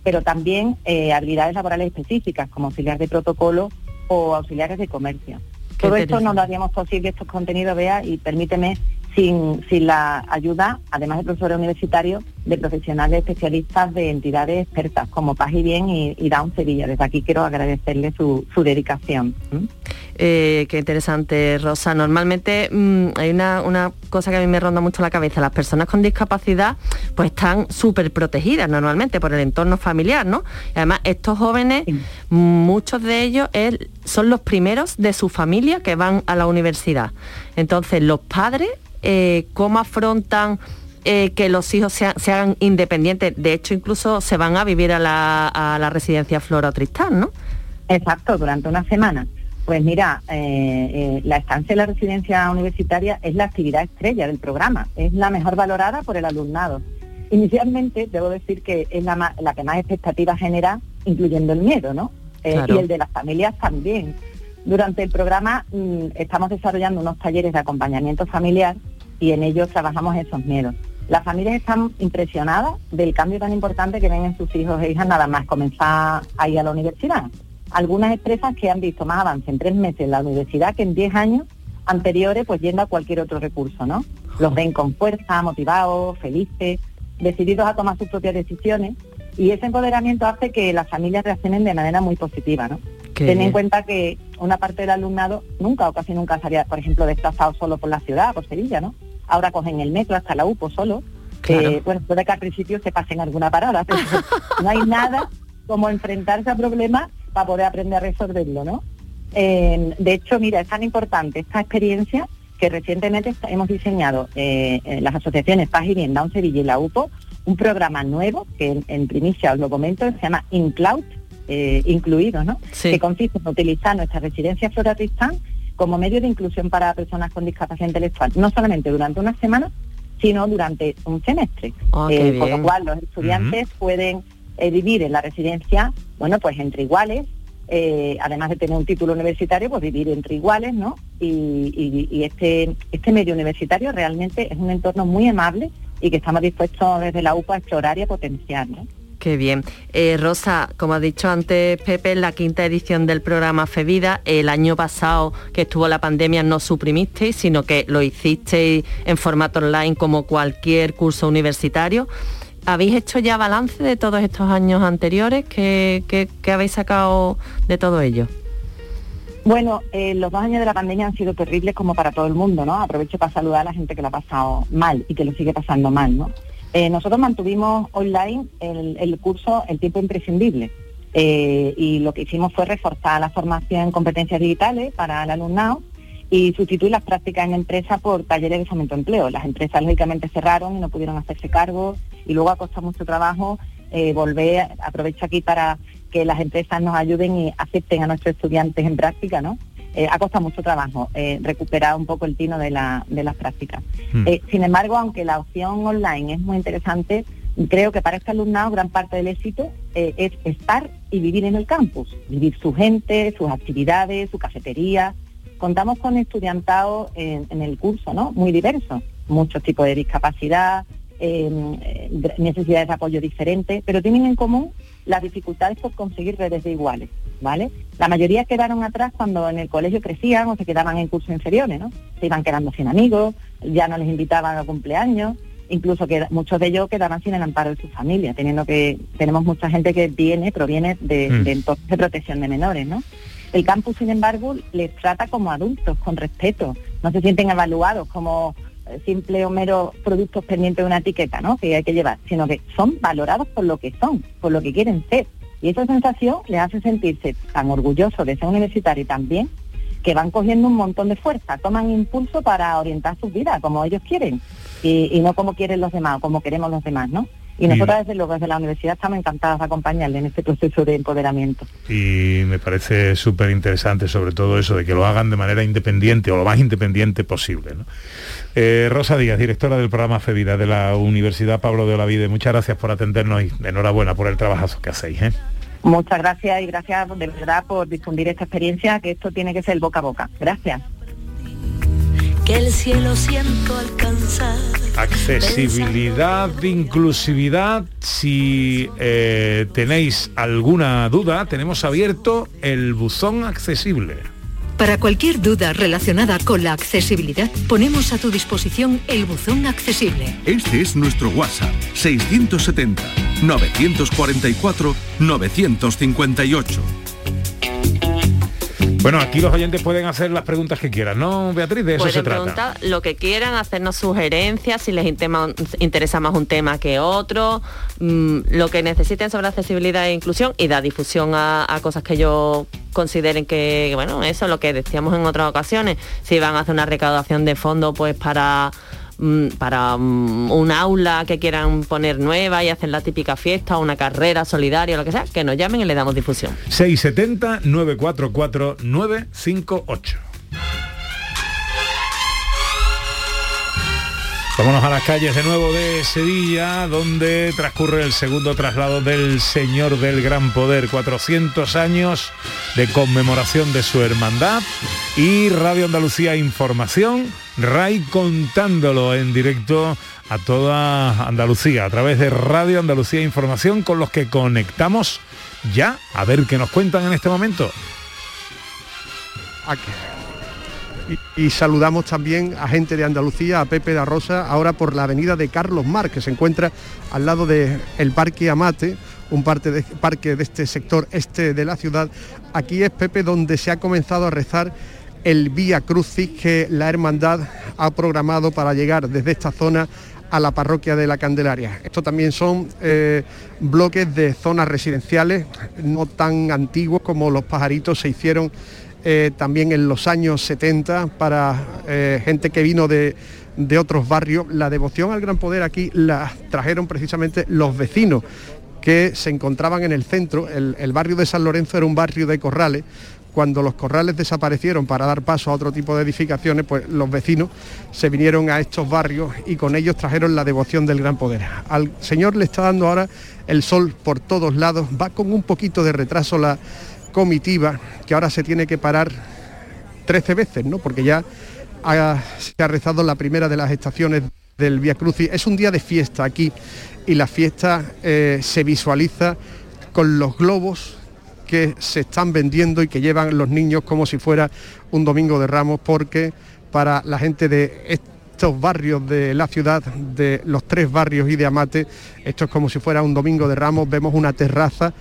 pero también eh, habilidades laborales específicas como auxiliar de protocolo o auxiliares de comercio. Todo esto no lo haríamos posible, estos contenidos, vea, y permíteme sin, la ayuda, además de profesores universitarios, de profesionales especialistas de entidades expertas como Paz y Bien y, y Down Sevilla. Desde aquí quiero agradecerle su, dedicación. Eh, qué interesante, Rosa. Normalmente mm, hay una, cosa que a mí me ronda mucho la cabeza. Las personas con discapacidad pues están súper protegidas normalmente por el entorno familiar, ¿no? Y además estos jóvenes, muchos de ellos son los primeros de su familia que van a la universidad. Entonces los padres eh, cómo afrontan eh, que los hijos se, hagan independientes. De hecho, incluso se van a vivir a la, residencia Flora Tristán, ¿no? Exacto, durante una semana. Pues mira, eh, la estancia en la residencia universitaria es la actividad estrella del programa, es la mejor valorada por el alumnado. Inicialmente, debo decir que es la, que más expectativas genera, incluyendo el miedo, ¿no? Y el de las familias también. Durante el programa mm, estamos desarrollando unos talleres de acompañamiento familiar y en ellos trabajamos esos miedos. Las familias están impresionadas del cambio tan importante que ven en sus hijos e hijas nada más comenzar a ir a la universidad. Algunas empresas que han visto más avance en tres meses en la universidad que en diez años anteriores, pues yendo a cualquier otro recurso, ¿no? Los ven con fuerza, motivados, felices, decididos a tomar sus propias decisiones y ese empoderamiento hace que las familias reaccionen de manera muy positiva, ¿no? Ten en cuenta que una parte del alumnado nunca o casi nunca se había, por ejemplo, desplazado solo por la ciudad, por Sevilla, ¿no? ahora cogen el metro hasta la UPO solo. que bueno, puede que al principio se pasen alguna parada, pero no hay nada como enfrentarse a problemas para poder aprender a resolverlo, ¿no? de hecho, mira, es tan importante esta experiencia que recientemente hemos diseñado eh, en las asociaciones Paz y Bien, Down Sevilla y la UPO un programa nuevo que en, primicia os lo comento, se llama InCloud, eh, incluido, ¿no? Que consiste en utilizar nuestra residencia Flora Tristán como medio de inclusión para personas con discapacidad intelectual, no solamente durante una semana, sino durante un semestre. Ah, eh, con lo cual los estudiantes pueden eh, vivir en la residencia, bueno, pues entre iguales, eh, además de tener un título universitario, pues vivir entre iguales, ¿no? Y, y, este, este medio universitario realmente es un entorno muy amable y que estamos dispuestos desde la UPA a explorar y a potenciar, ¿no? Qué bien. Eh, Rosa, como ha dicho antes Pepe, en la quinta edición del programa FEVIDA, el año pasado que estuvo la pandemia no suprimisteis, sino que lo hicisteis en formato online como cualquier curso universitario. ¿Habéis hecho ya balance de todos estos años anteriores? ¿Qué, habéis sacado de todo ello? Bueno, eh, los dos años de la pandemia han sido terribles como para todo el mundo, ¿no? Aprovecho para saludar a la gente que lo ha pasado mal y que lo sigue pasando mal, ¿no? Eh, nosotros mantuvimos online el, curso El tiempo imprescindible eh, y lo que hicimos fue reforzar la formación en competencias digitales para el alumnado y sustituir las prácticas en empresa por talleres de fomento de empleo. Las empresas lógicamente cerraron y no pudieron hacerse cargo y luego ha costado mucho trabajo eh, volver, aprovecho aquí para que las empresas nos ayuden y acepten a nuestros estudiantes en práctica, ¿no? Eh, ha costado mucho trabajo eh, recuperar un poco el tino de, las prácticas. Hmm. Eh, sin embargo, aunque la opción online es muy interesante, Creo que para este alumnado gran parte del éxito es estar y vivir en el campus, vivir su gente, sus actividades, su cafetería. Contamos con estudiantado en, en el curso, ¿no? Muy diverso, muchos tipos de discapacidad, eh, necesidades de apoyo diferentes, pero tienen en común las dificultades por conseguir redes de iguales, ¿vale? La mayoría quedaron atrás cuando en el colegio crecían o se quedaban en cursos inferiores, ¿no? Se iban quedando sin amigos, ya no les invitaban a cumpleaños, incluso que muchos de ellos quedaban sin el amparo de su familia, teniendo que tenemos mucha gente que viene, proviene de, Mm. de entornos de protección de menores, ¿no? El campus, sin embargo, les trata como adultos, con respeto, no se sienten evaluados como simple o mero productos pendientes de una etiqueta, ¿no? Que hay que llevar, sino que son valorados por lo que son, por lo que quieren ser. Y esa sensación les hace sentirse tan orgullosos de ser universitarios también que van cogiendo un montón de fuerza, toman impulso para orientar sus vidas como ellos quieren y, y no como quieren los demás, o como queremos los demás, ¿no? Y nosotros desde luego desde la universidad estamos encantadas de acompañarle en este proceso de empoderamiento. y me parece súper interesante sobre todo eso de que lo hagan de manera independiente o lo más independiente posible. ¿no? Eh, Rosa Díaz, directora del programa FEVIDA de la Universidad Pablo de Olavide, muchas gracias por atendernos y enhorabuena por el trabajazo que hacéis. ¿eh? Muchas gracias y gracias de verdad por difundir esta experiencia, que esto tiene que ser el boca a boca. Gracias. que el cielo siento alcanzar. Accesibilidad, inclusividad, si eh, tenéis alguna duda, tenemos abierto el buzón accesible. Para cualquier duda relacionada con la accesibilidad, ponemos a tu disposición el buzón accesible. Este es nuestro WhatsApp, 670-944-958. Bueno, aquí los oyentes pueden hacer las preguntas que quieran, ¿no, Beatriz? De eso Pueden se trata. preguntar lo que quieran, hacernos sugerencias, si les interesa más un tema que otro, mm, lo que necesiten sobre accesibilidad e inclusión y dar difusión a, a cosas que ellos consideren que, bueno, eso es lo que decíamos en otras ocasiones, si van a hacer una recaudación de fondos pues para mm, para mm, un aula que quieran poner nueva y hacer la típica fiesta, una carrera solidaria, lo que sea, que nos llamen y le damos difusión. 670-944-958. Vámonos a las calles de nuevo de Sevilla, donde transcurre el segundo traslado del Señor del Gran Poder. 400 años de conmemoración de su hermandad y Radio Andalucía Información, RAI contándolo en directo a toda Andalucía, a través de Radio Andalucía Información, con los que conectamos ya a ver qué nos cuentan en este momento. Aquí. Y, saludamos también a gente de Andalucía, a Pepe da Rosa, ahora por la avenida de Carlos Mar, que se encuentra al lado del Parque Amate, un parte de- parque de este sector este de la ciudad. Aquí es Pepe donde se ha comenzado a rezar el Vía Crucis que la hermandad ha programado para llegar desde esta zona a la parroquia de la Candelaria. Esto también son eh, bloques de zonas residenciales, no tan antiguos como los pajaritos se hicieron eh, también en los años 70 para eh, gente que vino de, de otros barrios. La devoción al gran poder aquí la trajeron precisamente los vecinos que se encontraban en el centro. El, el barrio de San Lorenzo era un barrio de corrales. Cuando los corrales desaparecieron para dar paso a otro tipo de edificaciones, pues los vecinos se vinieron a estos barrios y con ellos trajeron la devoción del gran poder. Al Señor le está dando ahora el sol por todos lados, va con un poquito de retraso la comitiva, que ahora se tiene que parar 13 veces, ¿no? Porque ya se ha rezado la primera de las estaciones del Via Crucis. Es un día de fiesta aquí y la fiesta eh, se visualiza con los globos que se están vendiendo y que llevan los niños como si fuera un domingo de ramos, porque para la gente de estos barrios de la ciudad, de los tres barrios y de Amate, esto es como si fuera un domingo de ramos, vemos una terraza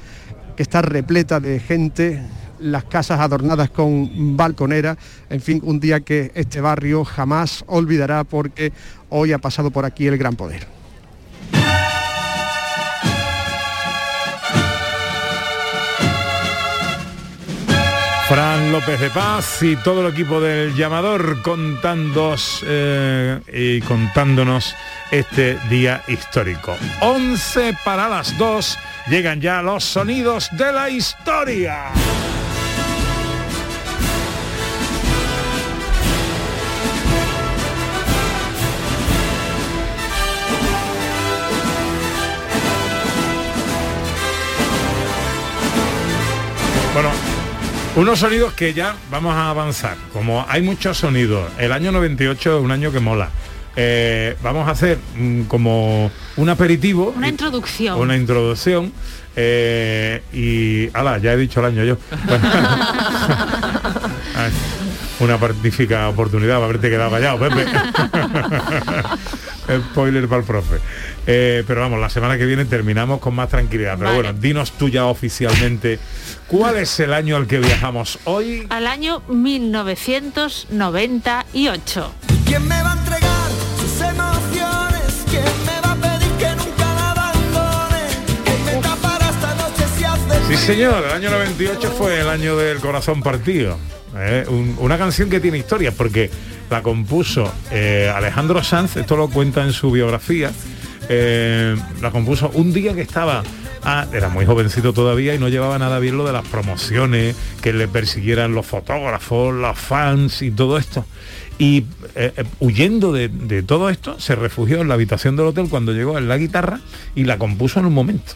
que está repleta de gente, las casas adornadas con balconera, en fin, un día que este barrio jamás olvidará porque hoy ha pasado por aquí el gran poder. Fran López de Paz y todo el equipo del llamador contándos, eh, y contándonos este día histórico. 11 para las 2 llegan ya los sonidos de la historia. Bueno, unos sonidos que ya vamos a avanzar. Como hay muchos sonidos, el año 98 es un año que mola. Eh, vamos a hacer mm, como un aperitivo. Una introducción. Una introducción. eh, y ala, ya he dicho el año yo. Ay, una magnífica oportunidad para haberte quedado callado, Pepe. Spoiler para el profe. Eh, pero vamos, la semana que viene terminamos con más tranquilidad. Pero Vale. bueno, dinos tú ya oficialmente cuál es el año al que viajamos hoy. Al año 1998. ¿Quién me va a entregar Sí, señor, el año 98 fue el año del corazón partido. ¿eh? Un- una canción que tiene historia porque la compuso eh, Alejandro Sanz, esto lo cuenta en su biografía, eh, la compuso un día que estaba, ah, era muy jovencito todavía y no llevaba nada bien lo de las promociones, que le persiguieran los fotógrafos, los fans y todo esto. Y huyendo de, de todo esto, se refugió en la habitación del hotel cuando llegó en la guitarra y la compuso en un momento.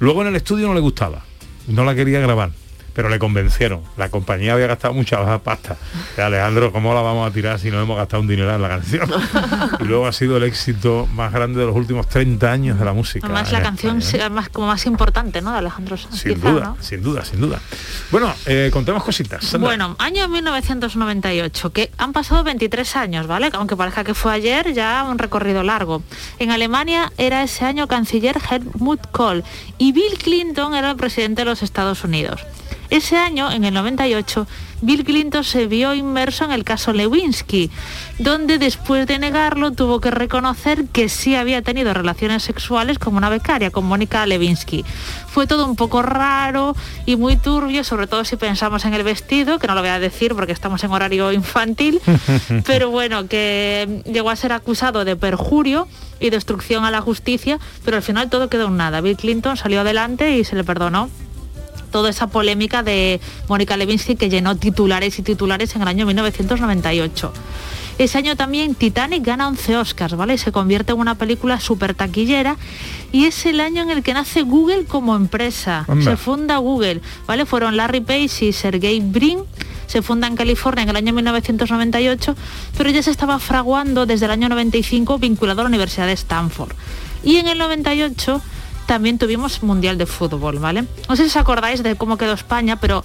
Luego en el estudio no le gustaba, no la quería grabar, pero le convencieron. La compañía había gastado mucha pasta. Alejandro, ¿cómo la vamos a tirar si no hemos gastado un dinero en la canción? y luego ha sido el éxito más grande de los últimos 30 años de la música. Además la en canción ¿eh? sí, más, como más importante, ¿no? De Alejandro Sanz. Sin quizá, duda, ¿no? sin duda, sin duda. Bueno, eh, contemos cositas. Sandra. Bueno, año 1998, que han pasado 23 años, ¿vale? Aunque parezca que fue ayer, ya un recorrido largo. En Alemania era ese año canciller Helmut Kohl y Bill Clinton era el presidente de los Estados Unidos. Ese año, en el 98, Bill Clinton se vio inmerso en el caso Lewinsky, donde después de negarlo tuvo que reconocer que sí había tenido relaciones sexuales con una becaria, con Mónica Lewinsky. Fue todo un poco raro y muy turbio, sobre todo si pensamos en el vestido, que no lo voy a decir porque estamos en horario infantil, pero bueno, que llegó a ser acusado de perjurio y destrucción a la justicia, pero al final todo quedó en nada. Bill Clinton salió adelante y se le perdonó toda esa polémica de Mónica Lewinsky que llenó titulares y titulares en el año 1998. Ese año también Titanic gana 11 Oscars, ¿vale? Se convierte en una película súper taquillera y es el año en el que nace Google como empresa. Anda. Se funda Google, ¿vale? Fueron Larry Page y Sergey Brin. Se funda en California en el año 1998, pero ya se estaba fraguando desde el año 95 vinculado a la Universidad de Stanford. Y en el 98 también tuvimos Mundial de Fútbol, ¿vale? No sé si os acordáis de cómo quedó España, pero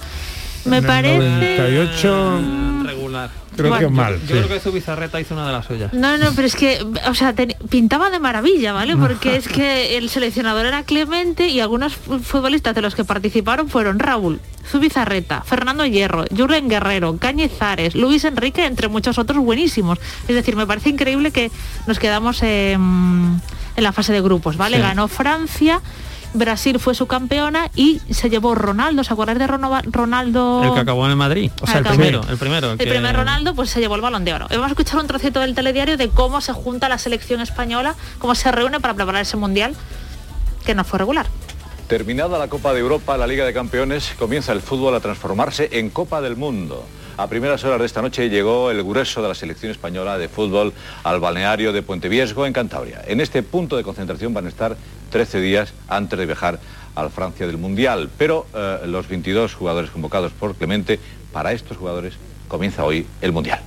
me En el parece... 98 regular. Creo que es Bueno, mal. Yo sí. creo que Zubizarreta hizo una de las suyas. No, no, pero es que, o sea, ten- pintaba de maravilla, ¿vale? Porque es que el seleccionador era Clemente y algunos fu- futbolistas de los que participaron fueron Raúl, Zubizarreta, Fernando Hierro, Julen Guerrero, Cañizares, Luis Enrique, entre muchos otros buenísimos. Es decir, me parece increíble que nos quedamos en, en la fase de grupos, ¿vale? Sí. Ganó Francia. Brasil fue su campeona y se llevó Ronaldo, ¿se acuerdan de Ronaldo? El que acabó en el Madrid. O sea, el Acabó. primero, el primero. El que- primer Ronaldo pues se llevó el balón de oro. Vamos a escuchar un trocito del telediario de cómo se junta la selección española, cómo se reúne para preparar ese mundial que no fue regular. Terminada la Copa de Europa, la Liga de Campeones, comienza el fútbol a transformarse en Copa del Mundo. A primeras horas de esta noche llegó el grueso de la selección española de fútbol al balneario de Puente Viesgo, en Cantabria. En este punto de concentración van a estar 13 días antes de viajar al Francia del Mundial. Pero eh, los 22 jugadores convocados por Clemente, para estos jugadores comienza hoy el Mundial.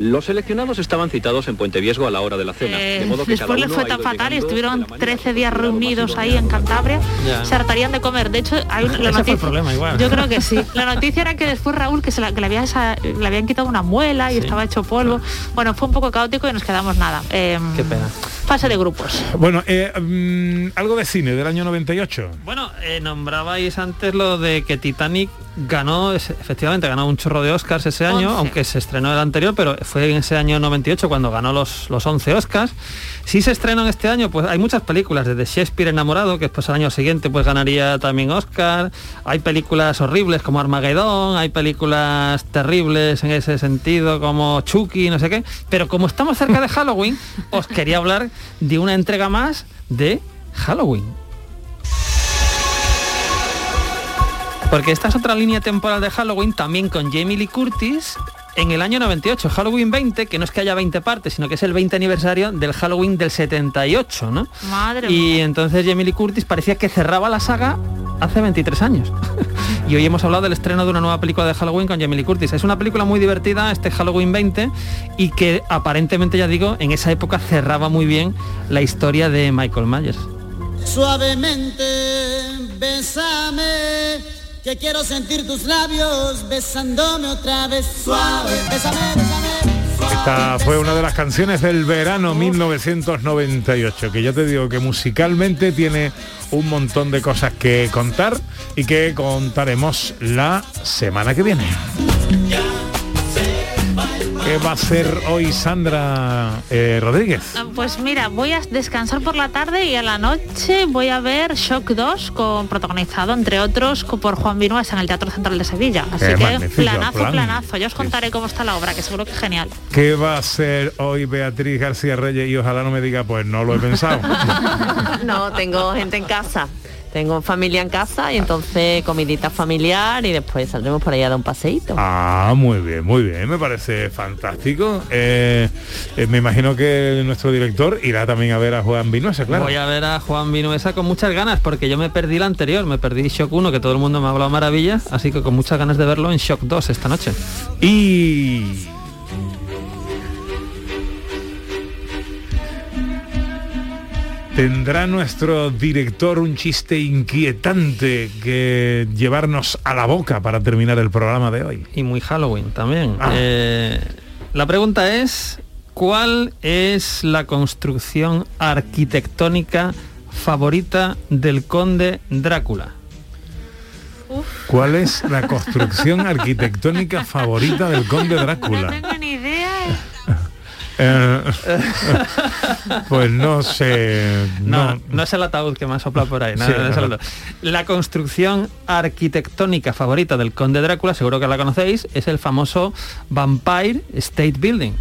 Los seleccionados estaban citados en Puente Viesgo a la hora de la cena, Eh, de modo que después cada le uno fue tan fatal y estuvieron de la manera 13 días reunidos ahí en Cantabria. Ya. Se hartarían de comer. De hecho, hay una, la fue el problema igual. Yo creo que sí. La noticia era que después Raúl, que, se la- que le, había esa- le habían quitado una muela y estaba hecho polvo. Bueno, fue un poco caótico y nos quedamos nada. Em, Qué pena. Fase de grupos. Bueno, eh, mm, algo de cine del año 98. Bueno, eh, nombrabais antes lo de que Titanic ganó, efectivamente ganó un chorro de Oscars ese año, 11. aunque se estrenó el anterior, pero fue en ese año 98 cuando ganó los, los 11 Oscars. Si se estrenó en este año, pues hay muchas películas, desde Shakespeare enamorado, que después al año siguiente pues ganaría también Oscar, hay películas horribles como Armagedón, hay películas terribles en ese sentido como Chucky, no sé qué, pero como estamos cerca de Halloween, os quería hablar de una entrega más de Halloween. Porque esta es otra línea temporal de Halloween, también con Jamie Lee Curtis, en el año 98, Halloween 20, que no es que haya 20 partes, sino que es el 20 aniversario del Halloween del 78, ¿no? Madre Y mía. entonces Jamie Lee Curtis parecía que cerraba la saga hace 23 años. y hoy hemos hablado del estreno de una nueva película de Halloween con Jamie Lee Curtis. Es una película muy divertida, este Halloween 20, y que aparentemente, ya digo, en esa época cerraba muy bien la historia de Michael Myers. Suavemente, bésame, que quiero sentir tus labios besándome otra vez. Suave, bésame, bésame. Esta fue una de las canciones del verano 1998, que ya te digo que musicalmente tiene un montón de cosas que contar y que contaremos la semana que viene. ¿Qué va a hacer hoy Sandra eh, Rodríguez? Pues mira, voy a descansar por la tarde y a la noche voy a ver Shock 2 con protagonizado entre otros por Juan Vinuesa en el Teatro Central de Sevilla. Así Qué que planazo, plan. planazo. Ya os contaré cómo está la obra, que seguro que es genial. ¿Qué va a hacer hoy Beatriz García Reyes? Y ojalá no me diga, pues no lo he pensado. No, tengo gente en casa. Tengo familia en casa y entonces comidita familiar y después saldremos por ahí a dar un paseíto. Ah, muy bien, muy bien, me parece fantástico. Eh, eh, me imagino que nuestro director irá también a ver a Juan Vinuesa, claro. Voy a ver a Juan Vinuesa con muchas ganas porque yo me perdí la anterior, me perdí Shock 1 que todo el mundo me ha hablado maravillas, así que con muchas ganas de verlo en Shock 2 esta noche. Y ¿Tendrá nuestro director un chiste inquietante que llevarnos a la boca para terminar el programa de hoy? Y muy Halloween también. Ah. Eh, la pregunta es, ¿cuál es la construcción arquitectónica favorita del conde Drácula? ¿Cuál es la construcción arquitectónica favorita del conde Drácula? tengo ni idea. Eh, pues no sé. No, No, no, es el ataúd que me ha soplado por ahí. no, Sí, no es el no. ataúd. La construcción arquitectónica favorita del conde Drácula, seguro que la conocéis, es el famoso Vampire State Building.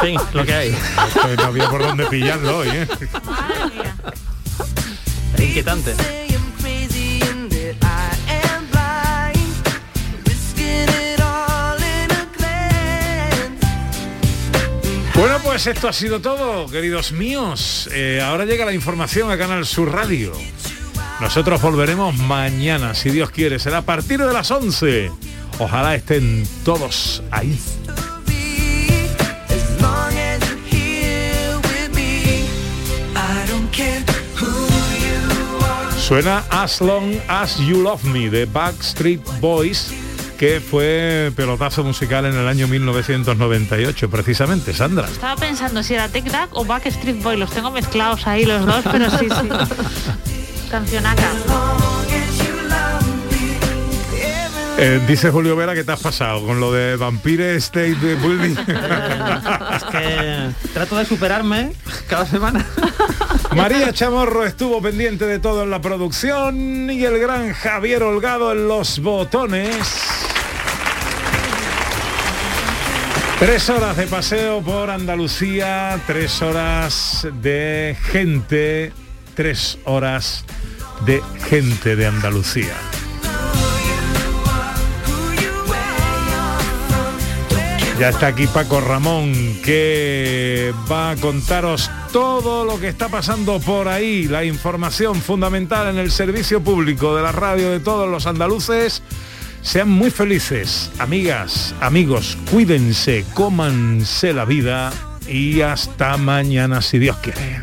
En fin, lo que hay. No había por dónde pillarlo hoy, ¿eh? Inquietante. Bueno, pues esto ha sido todo, queridos míos. Eh, ahora llega la información a Canal Sur Radio. Nosotros volveremos mañana, si Dios quiere. Será a partir de las 11. Ojalá estén todos ahí. Suena As Long As You Love Me de Backstreet Boys, que fue pelotazo musical en el año 1998, precisamente, Sandra. Estaba pensando si era Tech Duck o Backstreet Boy. Los tengo mezclados ahí los dos, pero sí, sí. Cancionaca. Eh, dice Julio Vera que te has pasado con lo de Vampire State Building. Es que trato de superarme cada semana. María Chamorro estuvo pendiente de todo en la producción y el gran Javier Holgado en los botones. Tres horas de paseo por Andalucía, tres horas de gente, tres horas de gente de Andalucía. Ya está aquí Paco Ramón que va a contaros todo lo que está pasando por ahí, la información fundamental en el servicio público de la radio de todos los andaluces. Sean muy felices, amigas, amigos, cuídense, cómanse la vida y hasta mañana si Dios quiere.